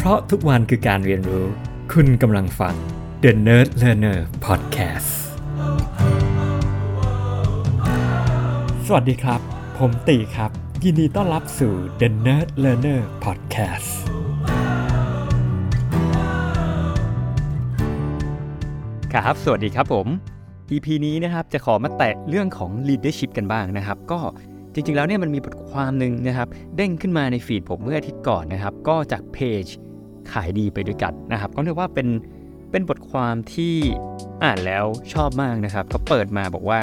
เพราะทุกวันคือการเรียนรู้ คุณกำลังฟัง The Nerd Learner Podcast สวัสดีครับ ผมตีครับ ยินดีต้อนรับสู่ The Nerd Learner Podcast ครับ สวัสดีครับผม EP นี้นะครับจะขอมาแตะเรื่องของ leadership กันบ้างนะครับ ก็จริงๆ แล้วเนี่ยมันมีบทความหนึ่งนะครับ เด้งขึ้นมาในฟีดผมเมื่ออาทิตย์ก่อนนะครับ ก็จากเพจ ขายดีไปด้วยกันนะครับ ก็เรียกว่าเป็นเป็นบทความที่อ่านแล้วชอบมากนะครับเขาเปิดมาบอกว่า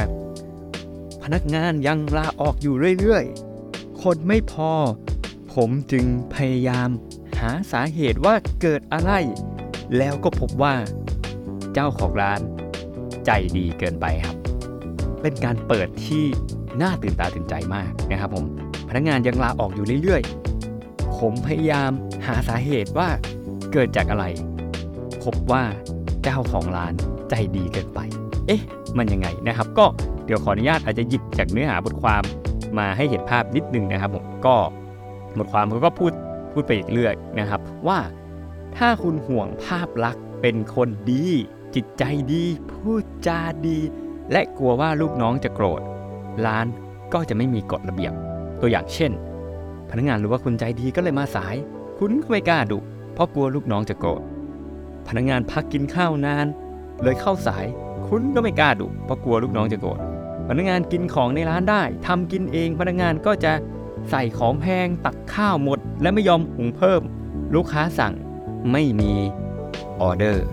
พนักงานยังลาออกอยู่เรื่อยๆ คนไม่พอ ผมจึงพยายามหาสาเหตุว่าเกิดอะไร แล้วก็พบว่าเจ้าของร้านใจดีเกินไปครับ เป็นการเปิดที่น่าตื่นตาตื่นใจมากนะครับผมพนักงานยังลาออกอยู่เรื่อยๆ ผมพยายามหาสาเหตุว่า เกิดจากอะไร พบว่าเจ้าของร้านใจดีเกินไป เอ๊ะ มันยังไงนะครับ ก็เดี๋ยวขออนุญาตอาจจะหยิบจากเนื้อหาบทความมาให้เห็นภาพนิดนึงนะครับผมก็บทความเขาก็พูดพูดไปอีกเรื่อยนะครับ ว่าถ้าคุณห่วงภาพลักษณ์เป็นคนดี จิตใจดี พูดจาดี และกลัวว่าลูกน้องจะโกรธ ร้านก็จะไม่มีกฎระเบียบ ตัวอย่างเช่น พนักงานรู้ว่าคุณใจดีก็เลยมาสาย คุณก็ไม่กล้าดุ เพราะกลัวลูกน้องจะโกรธพนักงานพักกินข้าวนาน เลยเข้าสาย คุณก็ไม่กล้าดุเพราะกลัวลูกน้องจะโกรธพนักงานกินของในร้านได้ทำกินเองพนักงานก็จะใส่ของแพงตักข้าวหมด และไม่ยอมหุงเพิ่ม ลูกค้าสั่งไม่มีออเดอร์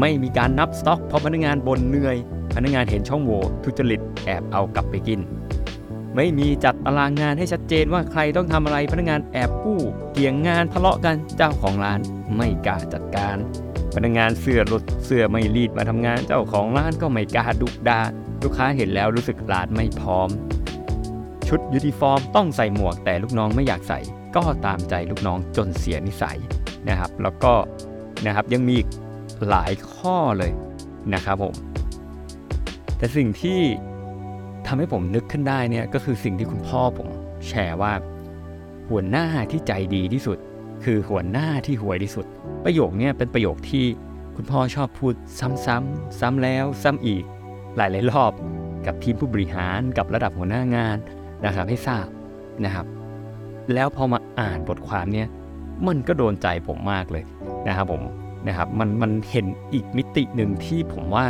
ไม่มีการนับสต็อกเพราะพนักงานบนเหนื่อย พนักงานเห็นช่องโหว่ทุจริตแอบเอากลับไปกิน ไม่มีจัดตารางงานให้ชัดเจนว่าใครต้องทำอะไรพนักงานแอบกู้เกี่ยงงานทะเลาะกันเจ้าของร้านไม่กล้าจัดการ พนักงานเสื้อหลุดเสื้อไม่รีดมาทำงานเจ้าของร้านก็ไม่กล้าดุดาลูกค้าเห็นแล้วรู้สึกร้านไม่พร้อม ชุดยูนิฟอร์มต้องใส่หมวกแต่ลูกน้องไม่อยากใส่ ก็ตามใจลูกน้องจนเสียนิสัยนะครับ แล้วก็นะครับยังมีหลายข้อเลยนะครับผมแต่สิ่งที่ ทำให้ผมนึกขึ้นได้เนี่ยก็คือสิ่งที่คุณพ่อผมแชร์ว่า หัวหน้าที่ใจดีที่สุด คือหัวหน้าที่ห่วยที่สุด ประโยคเนี่ยเป็นประโยคที่คุณพ่อชอบพูดซ้ำๆซ้ำแล้วซ้ำอีก หลายๆรอบกับทีมผู้บริหารกับระดับหัวหน้างานนะครับให้ทราบนะครับ แล้วพอมาอ่านบทความเนี่ยมันก็โดนใจผมมากเลยนะครับผมนะครับมันมันเห็นอีกมิติหนึ่งที่ผมว่า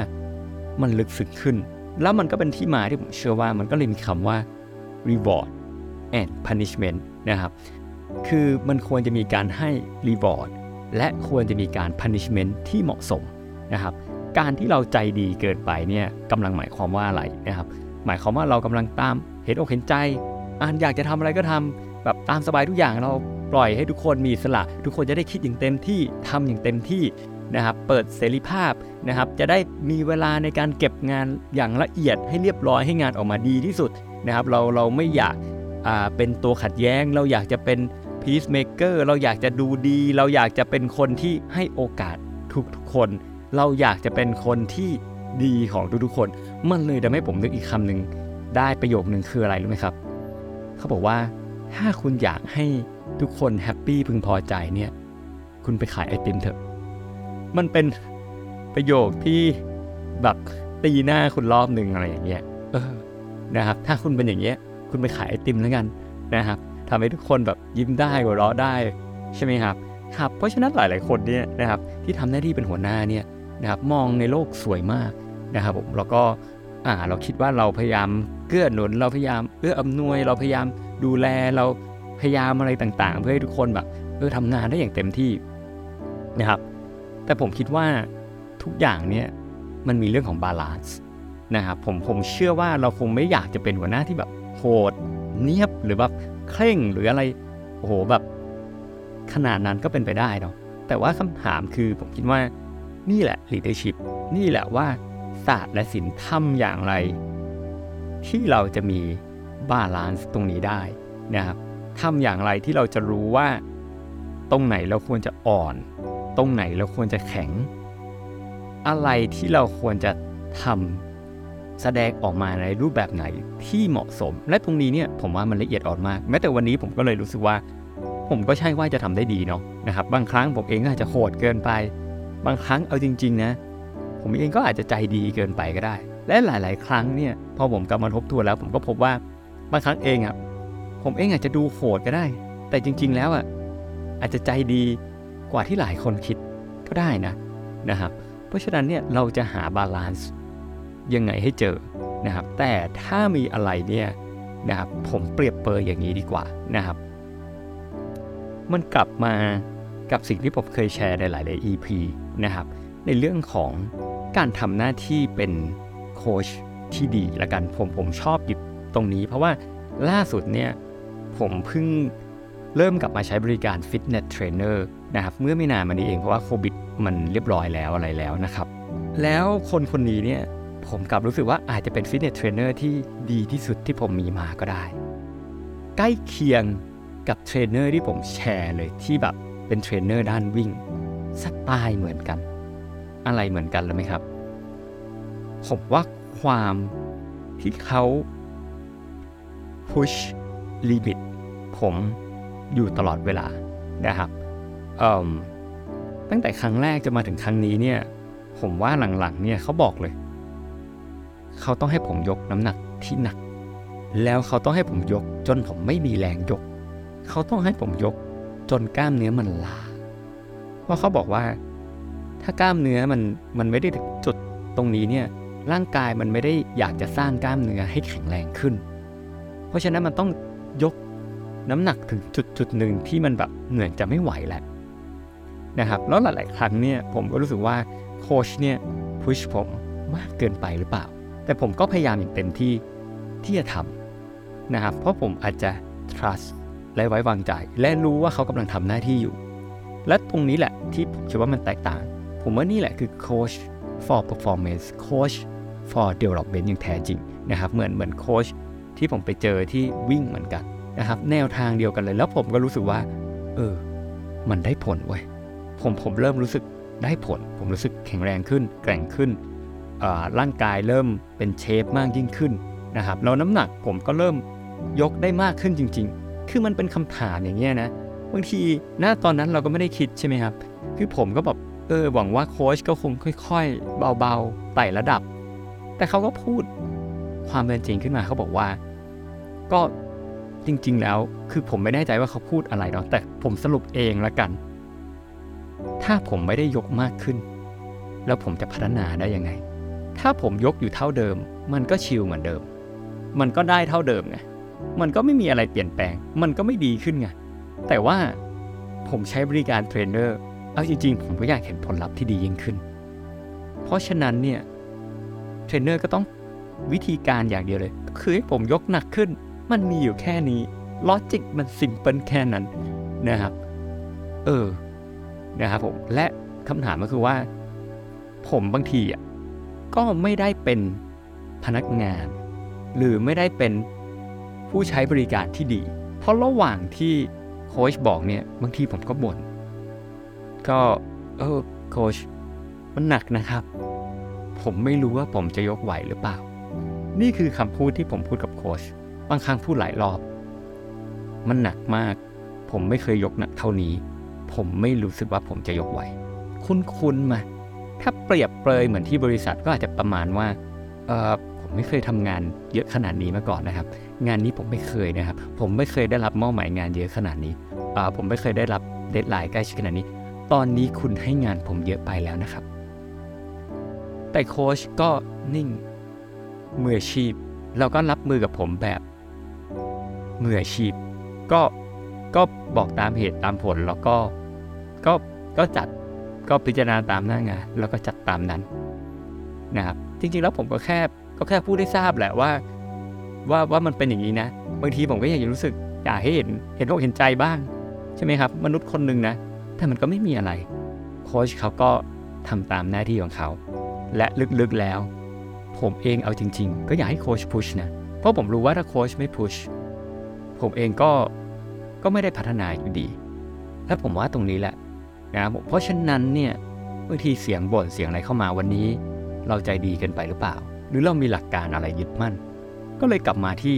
มันลึกซึ้งขึ้น แล้วมันก็เป็นที่มาที่ผมเชื่อว่ามันก็เลยมีคำว่า reward and punishment นะครับ คือมันควรจะมีการให้ reward และควรจะมีการ punishment ที่เหมาะสมนะครับ การที่เราใจดีเกินไปเนี่ยกำลังหมายความว่าอะไรนะครับ หมายความว่าเรากำลังตามเห็นอกเห็นใจอ่านอยากจะทำอะไรก็ทำแบบตามสบายทุกอย่างเราปล่อยให้ทุกคนมีสละ ทุกคนจะได้คิดอย่างเต็มที่ทำอย่างเต็มที่ นะครับเปิดเสรีภาพนะครับจะได้มีเวลาในการเก็บงานอย่างละเอียดให้เรียบร้อยให้งานออกมาดีที่สุดนะครับเราเราไม่อยากเป็นตัวขัดแย้ง เราอยากจะเป็น peacemaker เราอยากจะดูดี เราอยากจะเป็นคนที่ให้โอกาสทุกๆคน เราอยากจะเป็นคนที่ดีของทุกๆคน มันเลยทำให้ผมนึกอีกคำหนึ่งได้ประโยคหนึ่งคืออะไรรู้ไหมครับ เขาบอกว่าถ้าคุณอยากให้ทุกคนแฮปปี้พึงพอใจเนี่ย คุณไปขายไอติมเถอะ มันเป็นประโยคที่แบบตีหน้าคุณรอบหนึ่งอะไรอย่างเงี้ยเออนะครับ ถ้าคุณเป็นอย่างเงี้ย คุณไปขายไอติมแล้วกันนะครับทำให้ทุกคนแบบยิ้มได้หัวเราะได้ใช่ไหมครับครับเพราะฉะนั้นหลาย ๆ คนเนี่ยนะครับที่ทำหน้าที่เป็นหัวหน้าเนี่ยนะครับมองในโลกสวยมากนะครับผมแล้วก็อ่าเราคิดว่าเราพยายามเกื้อหนุน เราพยายามเอื้ออำนวย เราพยายามดูแลเราพยายามอะไรต่าง ๆ เพื่อให้ทุกคนแบบเออทำงานได้อย่างเต็มที่นะครับ แต่ผมคิดว่าทุกอย่างเนี่ยมันมีเรื่องของ balance นะครับผมผมเชื่อว่าเราคงไม่อยากจะเป็นหัวหน้าที่แบบโหดเนียบหรือแบบเคร่งหรืออะไรโอ้โหแบบ ขนาดนั้นก็เป็นไปได้เนาะแต่ว่าคำถามคือผมคิดว่านี่แหละ leadership นี่แหละว่าศาสตร์และศิลป์ทำอย่างไร ที่เราจะมี balance ตรงนี้ได้นะครับทำอย่างไรที่เราจะรู้ว่า ตรงไหนเราควรจะอ่อน ตรงไหนเราควรจะแข็ง อะไรที่เราควรจะทำแสดงออกมาในรูปแบบไหนที่เหมาะสม และตรงนี้เนี่ยผมว่ามันละเอียดอ่อนมาก แม้แต่วันนี้ผมก็เลยรู้สึกว่า ผมก็ใช่ว่าจะทำได้ดีเนาะนะครับ บางครั้งผมเองก็อาจจะโหดเกินไป บางครั้งเอาจริง ๆ นะ ผมเองก็อาจจะใจดีเกินไปก็ได้ และหลาย ๆ ครั้งเนี่ยพอผมกลับมาทบทวนแล้ว ผมก็พบว่าบางครั้งเองอะผมเองอาจจะดูโหดก็ได้ แต่จริง ๆ แล้วอะอาจจะใจดี กว่าที่หลายคนคิดก็ได้นะนะครับ เพราะฉะนั้นเนี่ยเราจะหาบาลานซ์ยังไงให้เจอนะครับ แต่ถ้ามีอะไรเนี่ยนะครับผมเปรียบเปรยอย่างนี้ดีกว่านะครับ มันกลับมากับสิ่งที่ผมเคยแชร์ในหลายๆ EP นะครับ ในเรื่องของการทำหน้าที่เป็นโค้ชที่ดีละกันผมผมชอบหยิบตรงนี้ เพราะว่าล่าสุดเนี่ยผมเพิ่งเริ่มกลับมาใช้บริการ fitness trainer นะครับเมื่อไม่นานมานี้เองเพราะว่าโควิดมันเรียบร้อยแล้วอะไรแล้วนะครับ แล้วคนคนนี้เนี่ยผมกลับรู้สึกว่าอาจจะเป็น fitness trainer ที่ดีที่สุดที่ผมมีมาก็ได้ ใกล้เคียงกับเทรนเนอร์ที่ผมแชร์เลยที่แบบเป็นเทรนเนอร์ด้านวิ่งสไตล์เหมือนกัน อะไรเหมือนกันเลยไหมครับ ผมว่าความที่เขา push limit ผมอยู่ตลอดเวลานะครับ ตั้งแต่ครั้งแรกจะมาถึงครั้งนี้เนี่ย ผมว่าหลังๆเนี่ยเขาบอกเลย เขาต้องให้ผมยกน้ำหนักที่หนัก แล้วเขาต้องให้ผมยกจนผมไม่มีแรงยก เขาต้องให้ผมยกจนกล้ามเนื้อมันลาเพราะเขาบอกว่า ถ้ากล้ามเนื้อมันมันไม่ได้ถึงจุดตรงนี้เนี่ยร่างกายมันไม่ได้อยากจะสร้างกล้ามเนื้อให้แข็งแรงขึ้น เพราะฉะนั้นมันต้องยกน้ำหนักถึงจุดจุดหนึ่งที่มันแบบเหนื่อยจะไม่ไหวแล้ว นะครับแล้วหลาย ๆ ครั้งเนี่ยผมก็รู้สึกว่าโค้ชเนี่ยพุชผมมากเกินไปหรือเปล่า แต่ผมก็พยายามอย่างเต็มที่ที่จะทำนะครับ เพราะผมอาจจะ trust และไว้วางใจ และรู้ว่าเขากำลังทำหน้าที่อยู่ และตรงนี้แหละที่ผมคิดว่ามันแตกต่าง ผมว่านี่แหละคือ coach for performance coach for development อย่างแท้จริงนะครับเหมือนเหมือนโค้ชที่ผมไปเจอที่วิ่งเหมือนกันนะครับ แนวทางเดียวกันเลย แล้วผมก็รู้สึกว่า เออ มันได้ผลเว้ย ผมผมเริ่มรู้สึกได้ผล ผมรู้สึกแข็งแรงขึ้น แกร่งขึ้น ร่างกายเริ่มเป็นเชฟมากยิ่งขึ้นนะครับแล้วน้ำหนักผมก็เริ่มยกได้มากขึ้นจริง ๆ คือมันเป็นคำถามอย่างเงี้ยนะ บางทีหน้าตอนนั้นเราก็ไม่ได้คิดใช่ไหมครับ คือผมก็แบบเออหวังว่าโค้ชก็คงค่อย ๆ เบาๆไต่ระดับ แต่เขาก็พูดความเป็นจริงขึ้นมาเขาบอกว่า ก็จริง ๆ แล้วคือผมไม่แน่ใจว่าเขาพูดอะไรเนาะแต่ผมสรุปเองละกัน ถ้าผมไม่ได้ยกมากขึ้น แล้วผมจะพัฒนาได้ยังไง ถ้าผมยกอยู่เท่าเดิม มันก็ชิลเหมือนเดิม มันก็ได้เท่าเดิมไงมันก็ไม่มีอะไรเปลี่ยนแปลง มันก็ไม่ดีขึ้นไงแต่ว่าผมใช้บริการเทรนเนอร์เอาจริงๆ ผมก็อยากเห็นผลลัพธ์ที่ดียิ่งขึ้น เพราะฉะนั้นเนี่ยเทรนเนอร์ก็ต้องวิธีการอย่างเดียวเลย คือให้ผมยกหนักขึ้น มันมีอยู่แค่นี้ logic มัน simple แค่นั้นนะครับ เออ นะครับผมและคำถามก็คือว่า ผมบางทีอะก็ไม่ได้เป็นพนักงาน หรือไม่ได้เป็นผู้ใช้บริการที่ดี เพราะระหว่างที่โค้ชบอกเนี่ยบางทีผมก็บ่นก็เออโค้ชมันหนักนะครับ ผมไม่รู้ว่าผมจะยกไหวหรือเปล่า นี่คือคำพูดที่ผมพูดกับโค้ชบางครั้งพูดหลายรอบ มันหนักมาก ผมไม่เคยยกหนักเท่านี้ ผมไม่รู้สึกว่าผมจะยกไหว คุ้นๆมา ถ้าเปรียบเปรยเหมือนที่บริษัทก็อาจจะประมาณว่าเออผมไม่เคยทำงานเยอะขนาดนี้มาก่อนนะครับ งานนี้ผมไม่เคยนะครับ ผมไม่เคยได้รับมอบหมายงานเยอะขนาดนี้อ่าผมไม่เคยได้รับเดทไลน์ใกล้ชิดขนาดนี้ ตอนนี้คุณให้งานผมเยอะไปแล้วนะครับ แต่โค้ชก็นิ่งมืออาชีพ แล้วก็รับมือกับผมแบบมืออาชีพ ก็ก็บอกตามเหตุตามผลแล้วก็ ก็ก็จัดก็พิจารณาตามหน้างาน แล้วก็จัดตามนั้นนะครับจริงๆแล้วผมก็แค่ก็แค่พูดให้ทราบแหละว่าว่าว่ามันเป็นอย่างนี้นะ บางทีผมก็อยากจะรู้สึกอยากให้เห็นเห็นอกเห็นใจบ้าง ใช่ไหมครับ มนุษย์คนหนึ่งนะแต่มันก็ไม่มีอะไรโค้ชเขาก็ทำตามหน้าที่ของเขา และลึกๆแล้ว ผมเองเอาจริง ๆ ก็อยากให้โค้ชพุชนะเพราะผมรู้ว่าถ้าโค้ชไม่พุชผมเองก็ก็ไม่ได้พัฒนาอยู่ดี และผมว่าตรงนี้แหละ นะครับเพราะฉะนั้นเนี่ยบางทีเสียงบ่นเสียงอะไรเข้ามาวันนี้ เราใจดีเกินไปหรือเปล่า หรือเรามีหลักการอะไรยึดมั่น ก็เลยกลับมาที่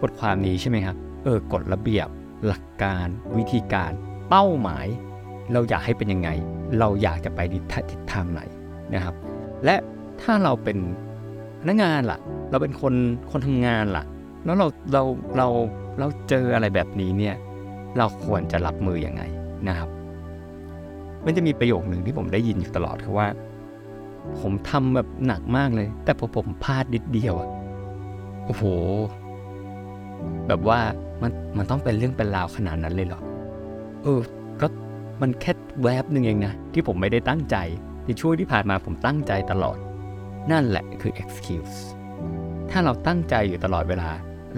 บทความนี้ใช่ไหมครับเออกฎระเบียบ หลักการ วิธีการ เป้าหมาย เราอยากให้เป็นยังไง เราอยากจะไปทิศทางไหนนะครับ และถ้าเราเป็นพนักงานล่ะ เราเป็นคนคนทำงานล่ะ แล้วเราเราเราเราเจออะไรแบบนี้เนี่ยเราควรจะรับมืออยังไงนะครับ มันจะมีประโยคหนึ่งที่ผมได้ยินอยู่ตลอดคือว่า ผมทำแบบหนักมากเลย แต่พอผมพลาดนิดเดียวอะโอ้โห แบบว่ามันมันต้องเป็นเรื่องเป็นราวขนาดนั้นเลยเหรอเออ ก็มันแค่แวบหนึ่งเองนะ ที่ผมไม่ได้ตั้งใจในช่วงที่ผ่านมาผมตั้งใจตลอด นั่นแหละคือ excuse ถ้าเราตั้งใจอยู่ตลอดเวลา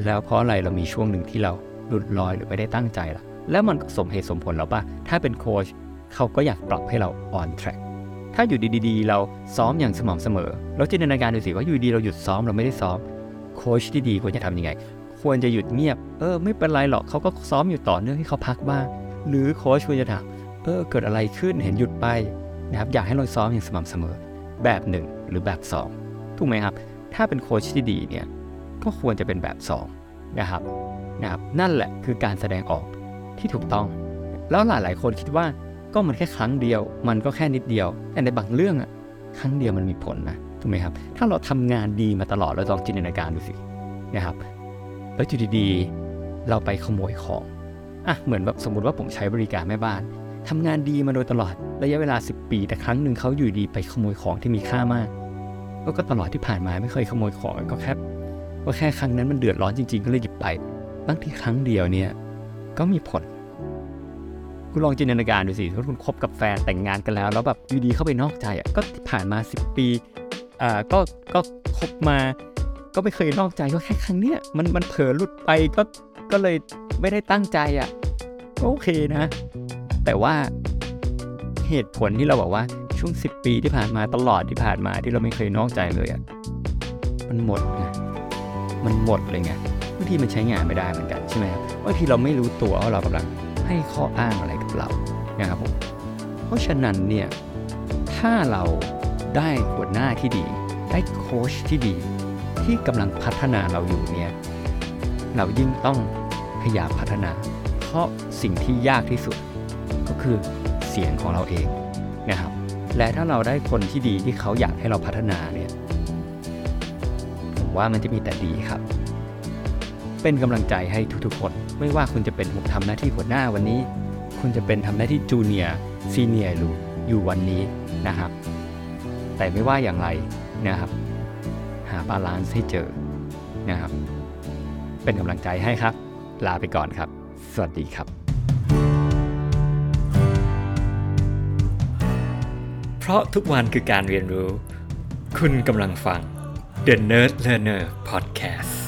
แล้วเพราะอะไรเรามีช่วงหนึ่งที่เราหลุดลอยหรือไม่ได้ตั้งใจล่ะ แล้วมันก็สมเหตุสมผลแล้วป่ะ ถ้าเป็นโค้ช เขาก็อยากปรับให้เรา on track ถ้าอยู่ดีๆ เราซ้อมอย่างสม่ำเสมอแล้วจินตนาการดูสิว่าอยู่ดีเราหยุดซ้อมเราไม่ได้ซ้อม โค้ชที่ดีควรจะทำยังไง ควรจะหยุดเงียบ เออ ไม่เป็นไรหรอกเขาก็ซ้อมอยู่ต่อเนื่องให้เขาพักบ้าง หรือโค้ชควรจะถาม เออ เกิดอะไรขึ้นเห็นหยุดไปนะครับ อยากให้เราซ้อมอย่างสม่ำเสมอ แบบหนึ่งหรือแบบสองถูกไหมครับ ถ้าเป็นโค้ชที่ดีเนี่ย ก็ควรจะเป็นแบบสองนะครับ นะครับ นั่นแหละคือการแสดงออกที่ถูกต้อง แล้วหลายๆ คนคิดว่า ก็มันแค่ครั้งเดียว มันก็แค่นิดเดียว แต่ในบางเรื่องอะครั้งเดียวมันมีผลนะถูกไหมครับ ถ้าเราทำงานดีมาตลอดเราลองจินตนาการดูสินะครับแล้วอยู่ดีๆเราไปขโมยของอะเหมือนแบบสมมติว่าผมใช้บริการแม่บ้านทำงานดีมาโดยตลอดระยะเวลา 10 ปี แต่ครั้งหนึ่งเขาอยู่ดีไปขโมยของที่มีค่ามากก็ตลอดที่ผ่านมาไม่เคยขโมยของก็แค่ก็แค่ครั้งนั้นมันเดือดร้อนจริง ๆ ก็เลยหยิบไปบางทีครั้งเดียวเนี่ยก็มีผล คุณลองจินตนาการดูสิถ้าคุณคบกับแฟนแต่งงานกันแล้ว แล้วแบบอยู่ดีเข้าไปนอกใจอะก็ผ่านมา 10 ปีอ่าก็ก็คบมา ก็ไม่เคยนอกใจก็แค่ครั้งเนี้ยมันมันเผลอหลุดไปก็ก็เลยไม่ได้ตั้งใจอะก็โอเคนะ แต่ว่าเหตุผลที่เราบอกว่าช่วง 10 ปีที่ผ่านมาตลอดที่ผ่านมาที่เราไม่เคยนอกใจเลยอะมันหมดไงมันหมดเลยไงบางทีมันใช้งานไม่ได้เหมือนกันใช่ไหมครับบางทีเราไม่รู้ตัวว่าเรากำลังให้ข้ออ้างอะไร เรานะครับผมเพราะฉะนั้นเนี่ยถ้าเราได้หัวหน้าที่ดี ได้โค้ชที่ดี ที่กำลังพัฒนาเราอยู่เนี่ยเรายิ่งต้องพยายามพัฒนา เพราะสิ่งที่ยากที่สุด ก็คือเสียงของเราเองนะครับ และถ้าเราได้คนที่ดีที่เขาอยากให้เราพัฒนาเนี่ยผมว่ามันจะมีแต่ดีครับ เป็นกำลังใจให้ทุกๆคน ไม่ว่าคุณจะเป็นทำหน้าที่หัวหน้าวันนี้ คุณจะเป็นทำหน้าที่ junior senior หรืออยู่วันนี้นะครับ แต่ไม่ว่าอย่างไรนะครับ หา balance ให้เจอนะครับ เป็นกำลังใจให้ครับ ลาไปก่อนครับ สวัสดีครับ เพราะทุกวันคือการเรียนรู้ คุณกำลังฟัง The Nerd Learner Podcast